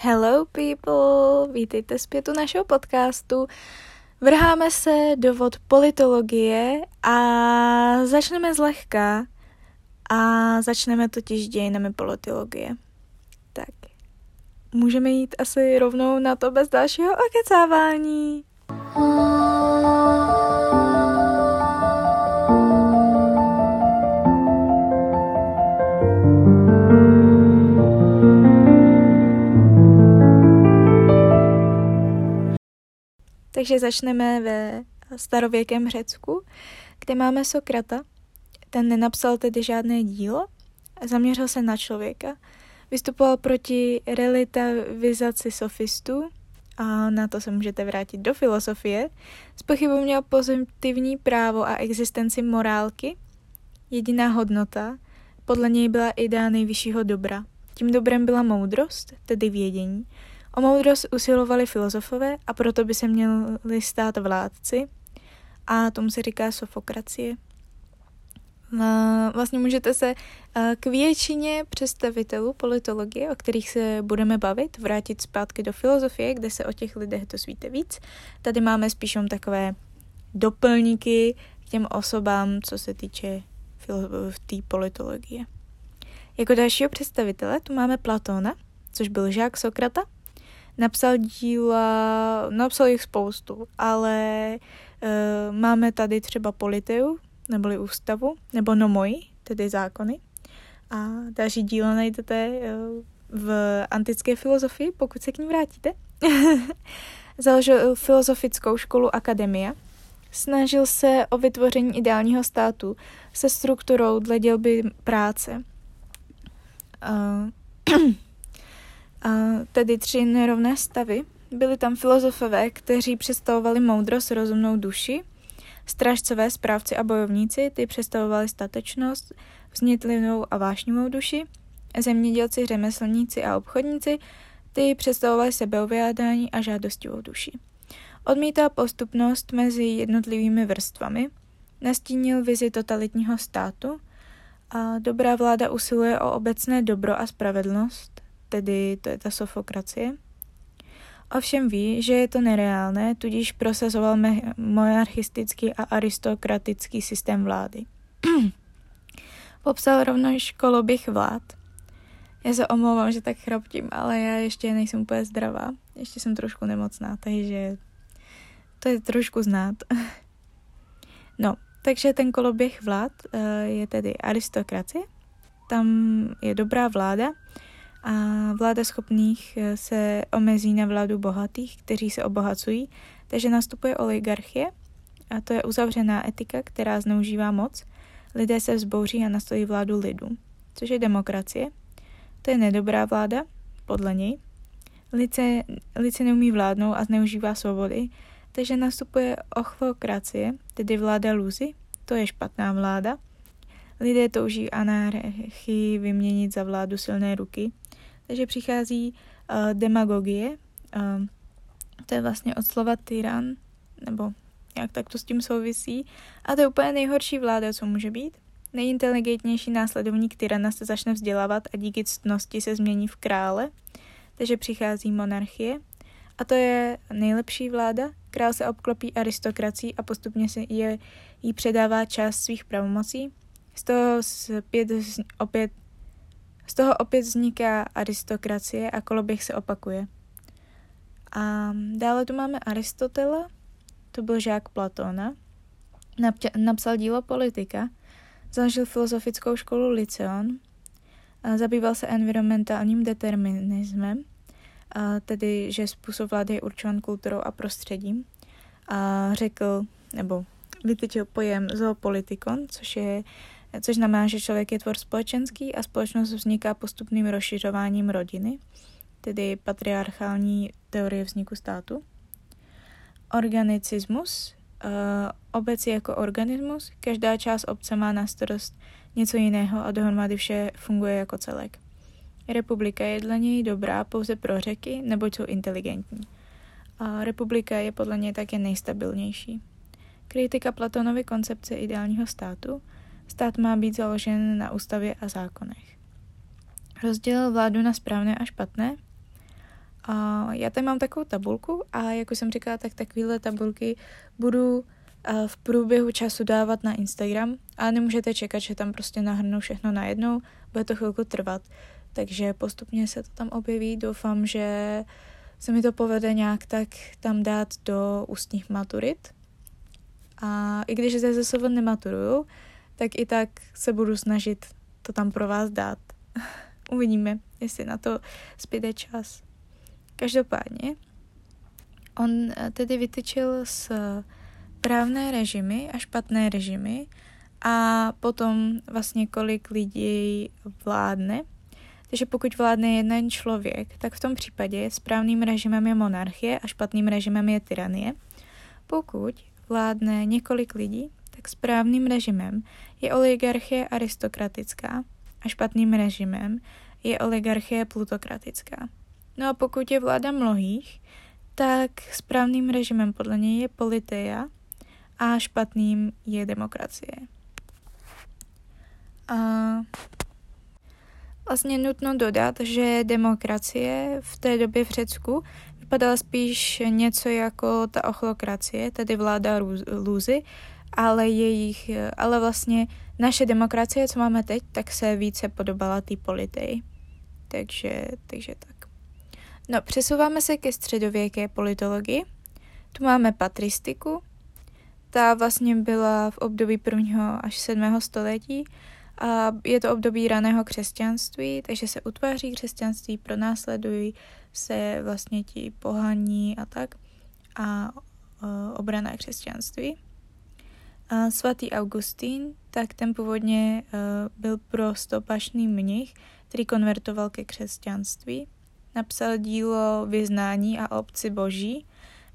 Hello people, vítejte zpět u našeho podcastu. Vrháme se do vod politologie a začneme zlehka a začneme totiž dějinami politologie. Tak, můžeme jít asi rovnou na to bez dalšího okecávání. Takže začneme ve starověkém Řecku, kde máme Sokrata. Ten nenapsal tedy žádné dílo, zaměřil se na člověka. Vystupoval proti relativizaci sofistů, a na to se můžete vrátit do pochybu měl pozitivní právo a existenci morálky. Jediná hodnota podle něj byla idea nejvyššího dobra. Tím dobrem byla moudrost, tedy vědění, O moudrost usilovali filozofové a proto by se měli stát vládci a tomu se říká sofokracie. Vlastně můžete se k většině představitelů politologie, o kterých se budeme bavit, vrátit zpátky do filozofie, kde se o těch lidech dozvíte víc. Tady máme spíš takové doplníky k těm osobám, co se týče v té politologie. Jako dalšího představitele tu máme Platóna, což byl žák Sokrata, napsal díla, napsal jich spoustu, ale uh, máme tady třeba Politeu, neboli ústavu, nebo Nomoi, tedy zákony. A další dílo najdete uh, v antické filozofii, pokud se k ní vrátíte. Založil filozofickou školu Akademia. Snažil se o vytvoření ideálního státu se strukturou dle dělby práce. Uh, tedy tři nerovné stavy. Byli tam filozofové, kteří představovali moudrost, rozumnou duši, strážcové, správci a bojovníci, ty představovali statečnost, vznitlivou a vášnivou duši, zemědělci, řemeslníci a obchodníci, ty představovali sebeovyjádání a žádostivou duši. Odmítá postupnost mezi jednotlivými vrstvami, nastínil vizi totalitního státu a dobrá vláda usiluje o obecné dobro a spravedlnost, tedy to je ta sofokracie. Ovšem ví, že je to nereálné, tudíž prosazoval monarchistický a aristokratický systém vlády. Popsal rovněž koloběh vlád. Já se omlouvám, že tak chraptím, ale já ještě nejsem úplně zdravá. Ještě jsem trošku nemocná, takže to je trošku znát. no, takže ten koloběh vlád uh, je tedy aristokracie. Tam je dobrá vláda, a vláda schopných eh, se omezí na vládu bohatých, kteří se obohacují, takže nastupuje oligarchie a to je uzavřená etika, která zneužívá moc. Lidé se vzbouří a nastojí vládu lidu, což je demokracie. To je nedobrá vláda, podle něj. Lice, lice neumí vládnout a zneužívá svobody, takže nastupuje ochlokracie, tedy vláda lůzy, to je špatná vláda. Lidé touží anarchii vyměnit za vládu silné ruky, takže přichází uh, demagogie, uh, to je vlastně od slova tyran, nebo jak tak to s tím souvisí. A to je úplně nejhorší vláda, co může být. Nejinteligentnější následovník tyrana se začne vzdělávat a díky ctnosti se změní v krále, takže přichází monarchie. A to je nejlepší vláda. Král se obklopí aristokrací a postupně se je, jí předává část svých pravomocí. Z toho opět z toho opět vzniká aristokracie a koloběh se opakuje. A dále tu máme Aristotela, to byl žák Platóna, napsal dílo Politika, založil filozofickou školu Lyceon, zabýval se environmentálním determinismem, tedy, že způsob vlády je určován kulturou a prostředím. A řekl, nebo vytyčil pojem zoopolitikon, což je což znamená, že člověk je tvor společenský a společnost vzniká postupným rozšiřováním rodiny, tedy patriarchální teorie vzniku státu. Organicismus. Uh, obec je jako organismus, každá část obce má na starost něco jiného a dohromady vše funguje jako celek. Republika je dle něj dobrá pouze pro řeky, neboť jsou inteligentní. A republika je podle něj také nejstabilnější. Kritika Platonovy koncepce ideálního státu – Stát má být založen na ústavě a zákonech. Rozdělil vládu na správné a špatné A já tady mám takovou tabulku a jak už jsem říkala, tak takovéhle tabulky budu v průběhu času dávat na Instagram a nemůžete čekat, že tam prostě nahrnu všechno najednou, bude to chvilku trvat. Takže postupně se to tam objeví, doufám, že se mi to povede nějak tak tam dát do ústních maturit. A i když ze ZSV nematuruju, tak i tak se budu snažit to tam pro vás dát. Uvidíme, jestli na to zbyde čas. Každopádně, on eh, tedy vytyčil s správné režimy a špatné režimy a potom vlastně kolik lidí vládne. Takže pokud vládne jeden člověk, tak v tom případě správným režimem je monarchie a špatným režimem je tyranie. Pokud vládne několik lidí, tak správným režimem je oligarchie aristokratická a špatným režimem je oligarchie plutokratická. No a pokud je vláda mnohých, tak správným režimem podle něj je politeia a špatným je demokracie. A vlastně nutno dodat, že demokracie v té době v Řecku vypadala spíš něco jako ta ochlokracie, tedy vláda lůzy, ale jejich, ale vlastně naše demokracie, co máme teď, tak se více podobala té politej. Takže, takže tak. No, přesouváme se ke středověké politologii. Tu máme patristiku, ta vlastně byla v období prvního až sedmého století a je to období raného křesťanství, takže se utváří křesťanství, pronásledují se vlastně ti pohaní a tak a obrané křesťanství. A svatý Augustín, tak ten původně uh, byl prostopašný mnich, který konvertoval ke křesťanství. Napsal dílo Vyznání a obci boží,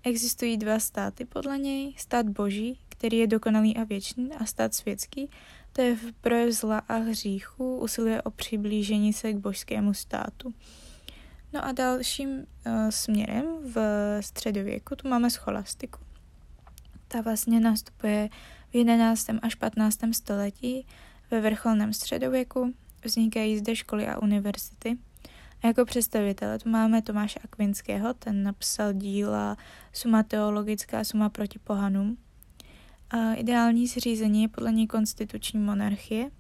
Existují dva státy podle něj. Stát boží, který je dokonalý a věčný, a stát světský, to je v projev zla a hříchu, usiluje o přiblížení se k božskému státu. No a dalším uh, směrem v středověku tu máme scholastiku. Ta vlastně nastupuje v 11. až 15. století ve vrcholném středověku. Vznikají zde školy a univerzity. A jako představitele tu máme Tomáše Akvinského, ten napsal díla Suma teologická, Suma proti pohanům. A ideální zřízení je podle něj konstituční monarchie.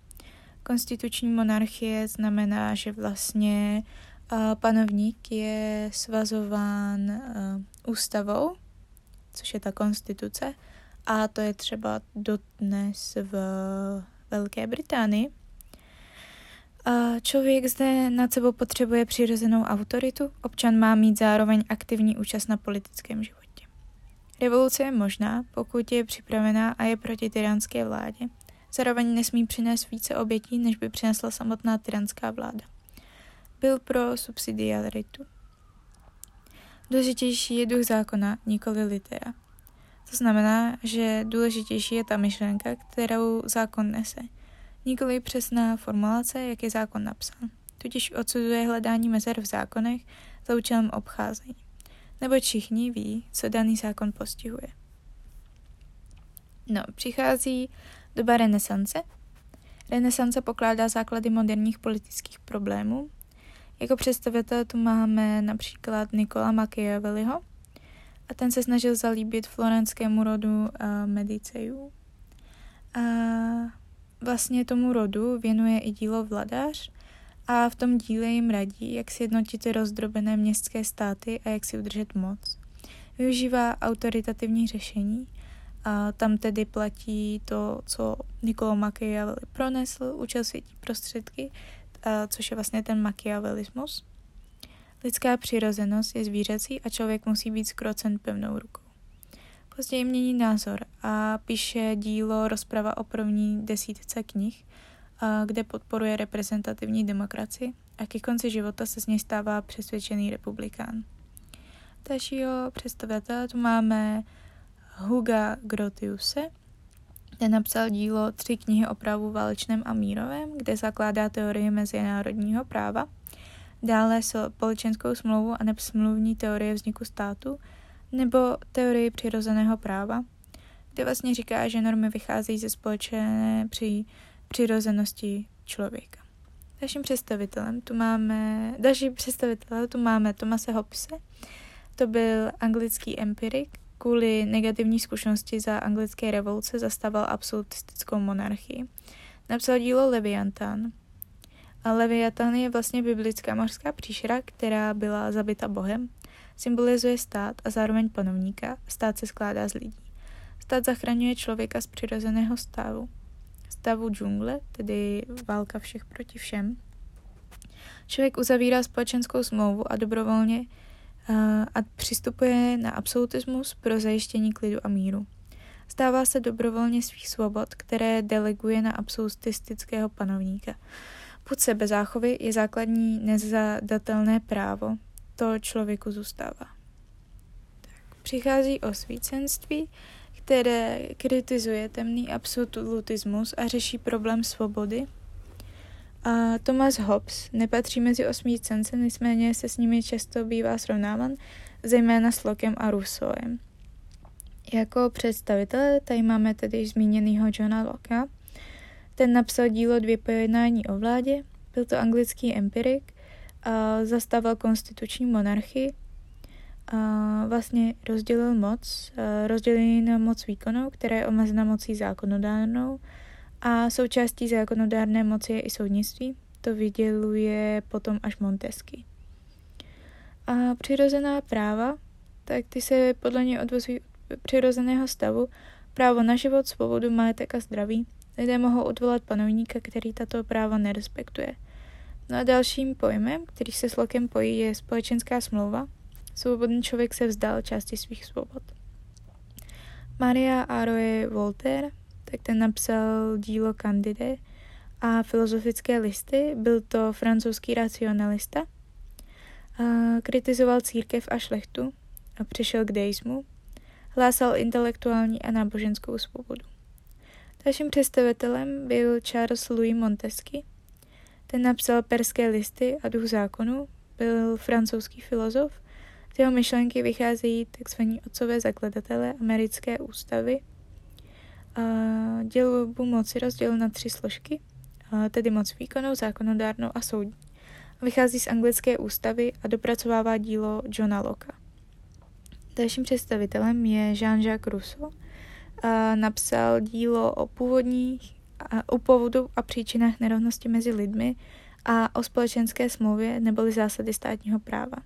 Konstituční monarchie znamená, že vlastně panovník je svazován ústavou, což je ta konstituce, a to je třeba dodnes v Velké Británii. Člověk zde nad sebou potřebuje přirozenou autoritu, občan má mít zároveň aktivní účast na politickém životě. Revoluce je možná, pokud je připravená a je proti tyranské vládě. Zároveň nesmí přinést více obětí, než by přinesla samotná tyranská vláda. Byl pro subsidiaritu. Důležitější je duch zákona, nikoli litera. To znamená, že důležitější je ta myšlenka, kterou zákon nese – nikoli přesná formulace, jak je zákon napsán. Tudíž odsuduje hledání mezer v zákonech za účelem obcházení. Nebo všichni ví, co daný zákon postihuje. No, přichází doba renesance. Renesance pokládá základy moderních politických problémů. Jako představitel tu máme například Nikola Machiavelliho a ten se snažil zalíbit florenskému rodu uh, Medicejů. A vlastně tomu rodu věnuje i dílo Vladař a v tom díle jim radí, jak sjednotit rozdrobené městské státy a jak si udržet moc. Využívá autoritativní řešení a tam tedy platí to, co Niccolo Machiavelli pronesl, učil světí prostředky, a což je vlastně ten machiavelismus. Lidská přirozenost je zvířecí a člověk musí být skrocen pevnou rukou. Později mění názor a píše dílo Rozprava o první desítce knih, kde podporuje reprezentativní demokracii a ke konci života se z něj stává přesvědčený republikán. Dalšího představitele tu máme Huga Grotiuse, ten napsal dílo Tři knihy o právu válečném a mírovém, kde zakládá teorii mezinárodního práva, dále společenskou smlouvu a smluvní teorie vzniku státu, nebo teorii přirozeného práva, kde vlastně říká, že normy vycházejí ze společné při přirozenosti člověka. Dalším představitelem tu máme, další představitelé tu máme Tomase Hobbese. To byl anglický empirik, kvůli negativní zkušenosti za anglické revoluce zastával absolutistickou monarchii. Napsal dílo Leviathan. A Leviathan je vlastně biblická mořská příšera, která byla zabita Bohem. Symbolizuje stát a zároveň panovníka. Stát se skládá z lidí. Stát zachraňuje člověka z přirozeného stavu. Stavu džungle, tedy válka všech proti všem. Člověk uzavírá společenskou smlouvu a dobrovolně a přistupuje na absolutismus pro zajištění klidu a míru. Stává se dobrovolně svých svobod, které deleguje na absolutistického panovníka. Put sebezáchovy je základní nezadatelné právo, to člověku zůstává. Tak, přichází osvícenství, které kritizuje temný absolutismus a řeší problém svobody, a Thomas Hobbes nepatří mezi osmícence, nicméně se s nimi často bývá srovnávan, zejména s Lockem a Rousseauem. Jako představitele tady máme tedy již zmíněného Johna Locke. Ten napsal dílo Dvě pojednání o vládě, byl to anglický empirik, a zastával konstituční monarchii, a vlastně rozdělil moc, rozdělil na moc výkonnou, která je omezena mocí zákonodárnou, a součástí zákonodárné moci je i soudnictví. To vyděluje potom až Montesky. A přirozená práva, tak ty se podle něj odvozují od přirozeného stavu. Právo na život, svobodu, majetek a zdraví. Lidé mohou odvolat panovníka, který tato práva nerespektuje. No a dalším pojmem, který se s Lokem pojí, je společenská smlouva. Svobodný člověk se vzdal části svých svobod. Maria Aroe Voltaire tak ten napsal dílo Candide a filozofické listy. Byl to francouzský racionalista. A kritizoval církev a šlechtu a přišel k deismu. Hlásal intelektuální a náboženskou svobodu. Dalším představitelem byl Charles Louis Montesquieu. Ten napsal perské listy a duch zákonu, byl francouzský filozof. Z jeho myšlenky vycházejí tzv. otcové zakladatelé americké ústavy – a dělbu moci rozdělil na tři složky, tedy moc výkonnou, zákonodárnou a soudní. Vychází z anglické ústavy a dopracovává dílo Johna Locke. Dalším představitelem je Jean-Jacques Rousseau. Napsal dílo o původních o původu a příčinách nerovnosti mezi lidmi a o společenské smlouvě neboli zásady státního práva.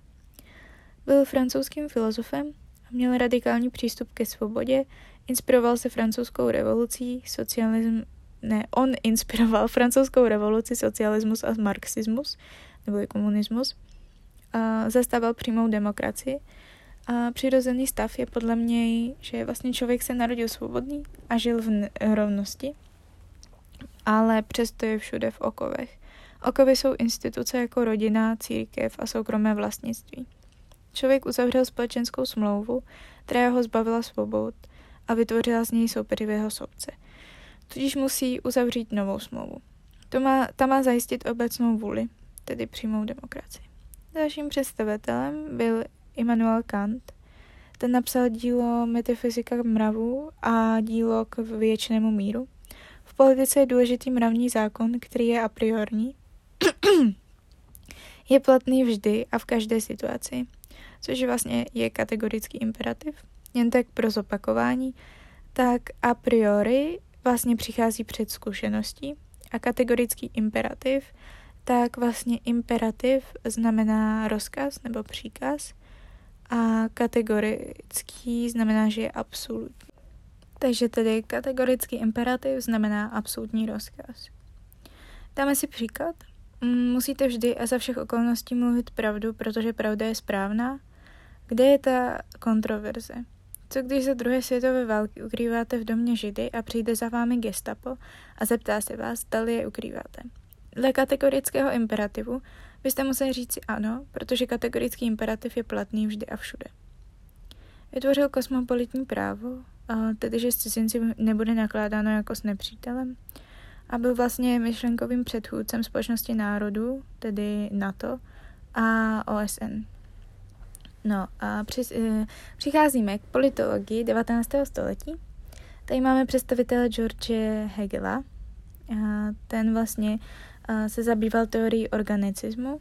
Byl francouzským filozofem měl radikální přístup ke svobodě, Inspiroval se francouzskou revolucí, socialism, ne, on inspiroval francouzskou revoluci, socialismus a marxismus, nebo i komunismus. A zastával přímou demokracii. A přirozený stav je podle mě, že vlastně člověk se narodil svobodný a žil v rovnosti, ale přesto je všude v okovech. Okovy jsou instituce jako rodina, církev a soukromé vlastnictví. Člověk uzavřel společenskou smlouvu, která ho zbavila svobod – a vytvořila z něj soupeřivého soudce. Tudíž musí uzavřít novou smlouvu. To má, ta má zajistit obecnou vůli, tedy přímou demokracii. Dalším představitelem byl Immanuel Kant. Ten napsal dílo Metafyzika mravu a dílo k věčnému míru. V politice je důležitý mravní zákon, který je a priorní. je platný vždy a v každé situaci, což vlastně je kategorický imperativ jen tak pro zopakování, tak a priori vlastně přichází před zkušeností a kategorický imperativ, tak vlastně imperativ znamená rozkaz nebo příkaz a kategorický znamená, že je absolutní. Takže tedy kategorický imperativ znamená absolutní rozkaz. Dáme si příklad. Mm, musíte vždy a za všech okolností mluvit pravdu, protože pravda je správná. Kde je ta kontroverze? Co když za druhé světové války ukrýváte v domě Židy a přijde za vámi gestapo a zeptá se vás, zda je ukrýváte? Dle kategorického imperativu byste museli říci ano, protože kategorický imperativ je platný vždy a všude. Vytvořil kosmopolitní právo, tedy že s cizinci nebude nakládáno jako s nepřítelem, a byl vlastně myšlenkovým předchůdcem společnosti národů, tedy NATO a OSN. No a při, uh, přicházíme k politologii 19. století. Tady máme představitele George Hegela. A ten vlastně se zabýval teorií organicismu.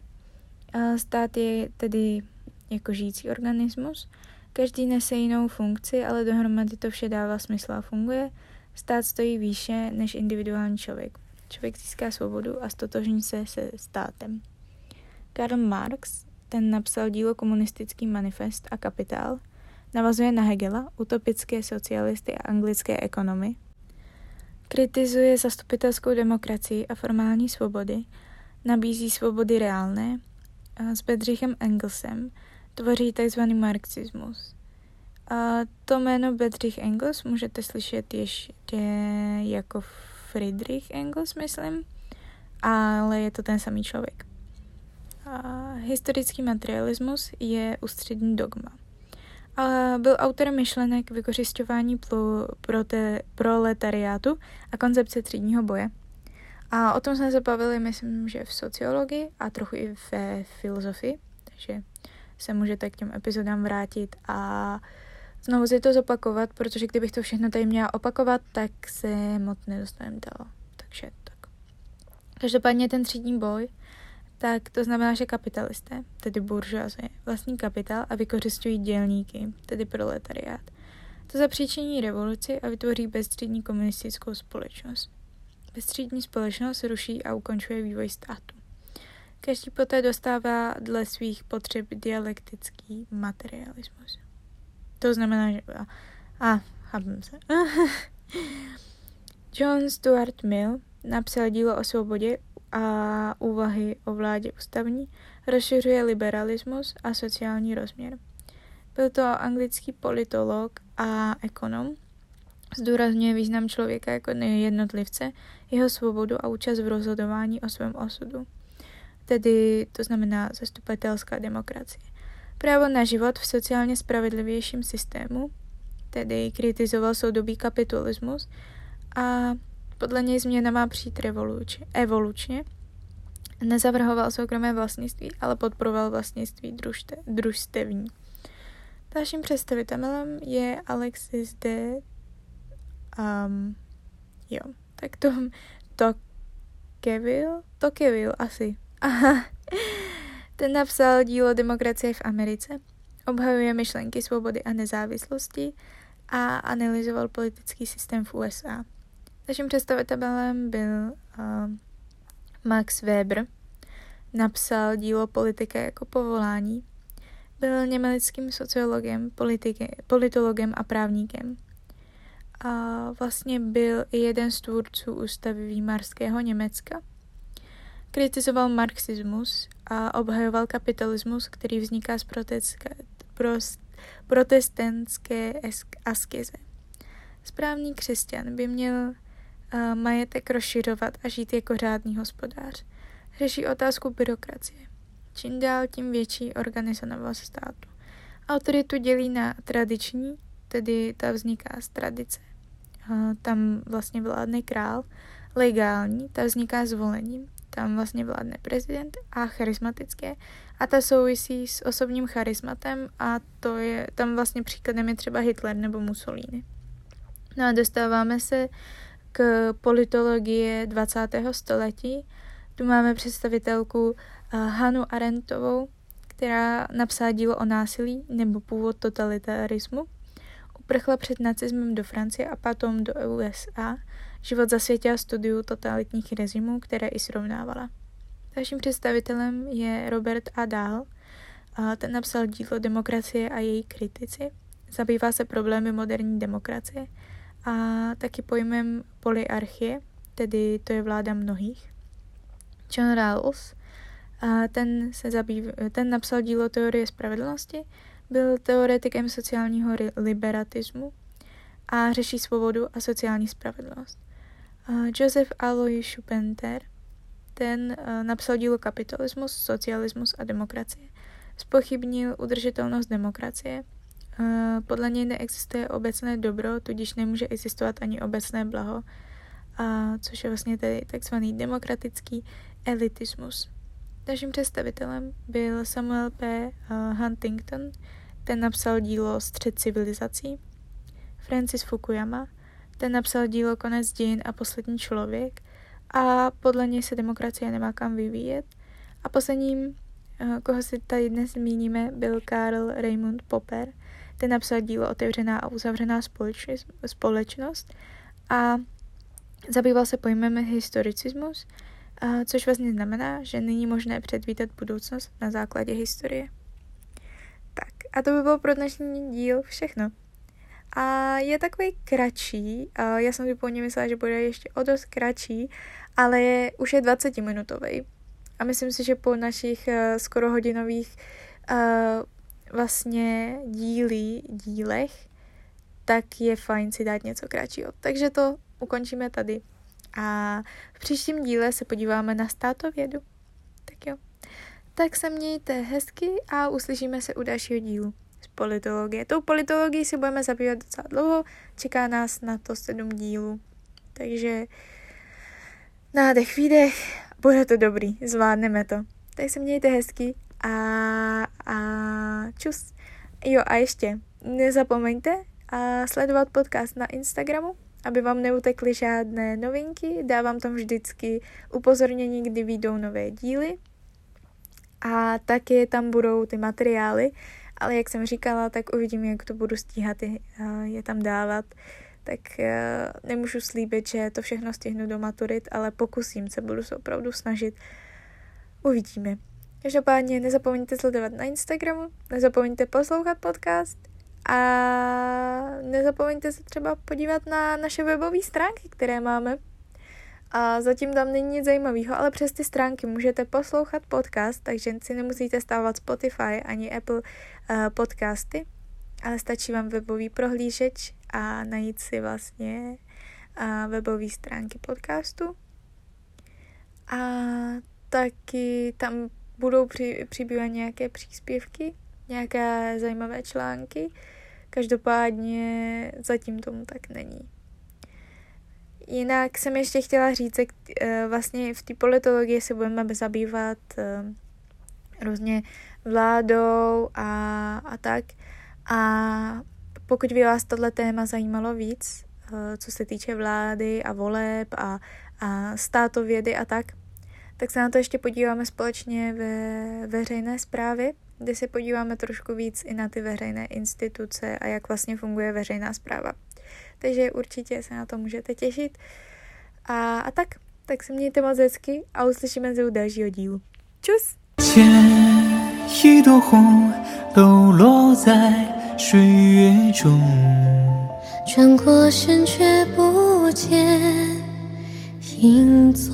Stát je tedy jako žijící organismus. Každý nese jinou funkci, ale dohromady to vše dává smysl a funguje. Stát stojí výše než individuální člověk. Člověk získá svobodu a stotožní se se státem. Karl Marx, ten napsal dílo Komunistický manifest a kapitál, navazuje na Hegela, utopické socialisty a anglické ekonomy, kritizuje zastupitelskou demokracii a formální svobody, nabízí svobody reálné a s Bedřichem Engelsem tvoří tzv. marxismus. A to jméno Bedřich Engels můžete slyšet ještě jako Friedrich Engels, myslím, ale je to ten samý člověk. A historický materialismus je ústřední dogma. A byl autorem myšlenek vykořišťování proletariátu a koncepce třídního boje. A o tom jsme se bavili, myslím, že v sociologii a trochu i ve filozofii, takže se můžete k těm epizodám vrátit a znovu si to zopakovat, protože kdybych to všechno tady měla opakovat, tak se moc nedostaneme dál. Takže tak. Každopádně ten třídní boj, tak to znamená, že kapitalisté, tedy buržoazie, vlastní kapitál a vykořišťují dělníky, tedy proletariát. To zapříčiní revoluci a vytvoří bezstřední komunistickou společnost. Bezstřední společnost ruší a ukončuje vývoj státu. Každý poté dostává dle svých potřeb dialektický materialismus. To znamená, že... A, a chápem se. John Stuart Mill napsal dílo o svobodě a úvahy o vládě ústavní, rozšiřuje liberalismus a sociální rozměr. Byl to anglický politolog a ekonom, zdůrazňuje význam člověka jako jednotlivce, jeho svobodu a účast v rozhodování o svém osudu. Tedy to znamená zastupitelská demokracie. Právo na život v sociálně spravedlivějším systému, tedy kritizoval soudobý kapitalismus a podle něj změna má přijít evolučně. Nezavrhoval soukromé vlastnictví, ale podporoval vlastnictví družte, družstevní. Dalším představitelem je Alexis de... Um, jo, tak to... Tokeville? Tokeville asi. Aha. Ten napsal dílo Demokracie v Americe, obhajuje myšlenky svobody a nezávislosti a analyzoval politický systém v USA. Naším představitelem byl uh, Max Weber. Napsal dílo Politika jako povolání. Byl německým sociologem, politike, politologem a právníkem. A vlastně byl i jeden z tvůrců ústavy výmarského Německa. Kritizoval marxismus a obhajoval kapitalismus, který vzniká z protestantské askeze. Správný křesťan by měl majetek rozšiřovat a žít jako řádný hospodář. Řeší otázku byrokracie. Čím dál, tím větší organizovanost státu. Autoritu dělí na tradiční, tedy ta vzniká z tradice. Tam vlastně vládne král. Legální, ta vzniká zvolením. Tam vlastně vládne prezident a charismatické. A ta souvisí s osobním charismatem a to je, tam vlastně příkladem je třeba Hitler nebo Mussolini. No a dostáváme se k politologie 20. století. Tu máme představitelku eh, Hanu Arendtovou, která napsala dílo o násilí nebo původ totalitarismu. Uprchla před nacismem do Francie a potom do USA. Život zasvětila studiu totalitních režimů, které i srovnávala. Dalším představitelem je Robert A. Dahl. Ten napsal dílo Demokracie a její kritici. Zabývá se problémy moderní demokracie a taky pojmem polyarchie, tedy to je vláda mnohých. John Rawls, a ten, se zabýv, ten napsal dílo Teorie spravedlnosti, byl teoretikem sociálního liberatismu a řeší svobodu a sociální spravedlnost. A Joseph Alois Schupenter, ten napsal dílo Kapitalismus, socialismus a demokracie. Spochybnil udržitelnost demokracie podle něj neexistuje obecné dobro, tudíž nemůže existovat ani obecné blaho, a což je vlastně tedy takzvaný demokratický elitismus. Dalším představitelem byl Samuel P. Huntington, ten napsal dílo Střed civilizací. Francis Fukuyama, ten napsal dílo Konec dějin a poslední člověk a podle něj se demokracie nemá kam vyvíjet. A posledním, eh, koho si tady dnes zmíníme, byl Karl Raymond Popper. Ten napsal dílo Otevřená a uzavřená společnost a zabýval se pojmem historicismus, což vlastně znamená, že není možné předvídat budoucnost na základě historie. Tak a to by bylo pro dnešní díl všechno. A je takový kratší, já jsem si původně myslela, že bude ještě o dost kratší, ale je, už je 20 minutový. A myslím si, že po našich uh, skoro hodinových uh, vlastně dílí, dílech, tak je fajn si dát něco kratšího. Takže to ukončíme tady. A v příštím díle se podíváme na státovědu. Tak jo. Tak se mějte hezky a uslyšíme se u dalšího dílu z politologie. Tou politologií si budeme zabývat docela dlouho, čeká nás na to sedm dílů. Takže nádech, výdech, bude to dobrý, zvládneme to. Tak se mějte hezky a, a čus. Jo a ještě, nezapomeňte a sledovat podcast na Instagramu, aby vám neutekly žádné novinky. Dávám tam vždycky upozornění, kdy vyjdou nové díly. A taky tam budou ty materiály, ale jak jsem říkala, tak uvidím, jak to budu stíhat je tam dávat. Tak e, nemůžu slíbit, že to všechno stihnu do maturit, ale pokusím se, budu se opravdu snažit. Uvidíme. Každopádně nezapomeňte sledovat na Instagramu, nezapomeňte poslouchat podcast a nezapomeňte se třeba podívat na naše webové stránky, které máme. A zatím tam není nic zajímavého, ale přes ty stránky můžete poslouchat podcast, takže si nemusíte stávat Spotify ani Apple uh, podcasty, ale stačí vám webový prohlížeč a najít si vlastně uh, webové stránky podcastu. A taky tam budou při, přibývat nějaké příspěvky, nějaké zajímavé články. Každopádně zatím tomu tak není. Jinak jsem ještě chtěla říct, jak eh, vlastně v té politologii se budeme zabývat eh, různě vládou a, a tak. A pokud by vás tohle téma zajímalo víc, eh, co se týče vlády a voleb a, a státovědy a tak, tak se na to ještě podíváme společně ve veřejné zprávě, kde se podíváme trošku víc i na ty veřejné instituce a jak vlastně funguje veřejná zpráva. Takže určitě se na to můžete těšit. A, a tak, tak se mějte moc hezky a uslyšíme se u dalšího dílu. Čus! 一朵红抖落在水月中，转过身却不见 影踪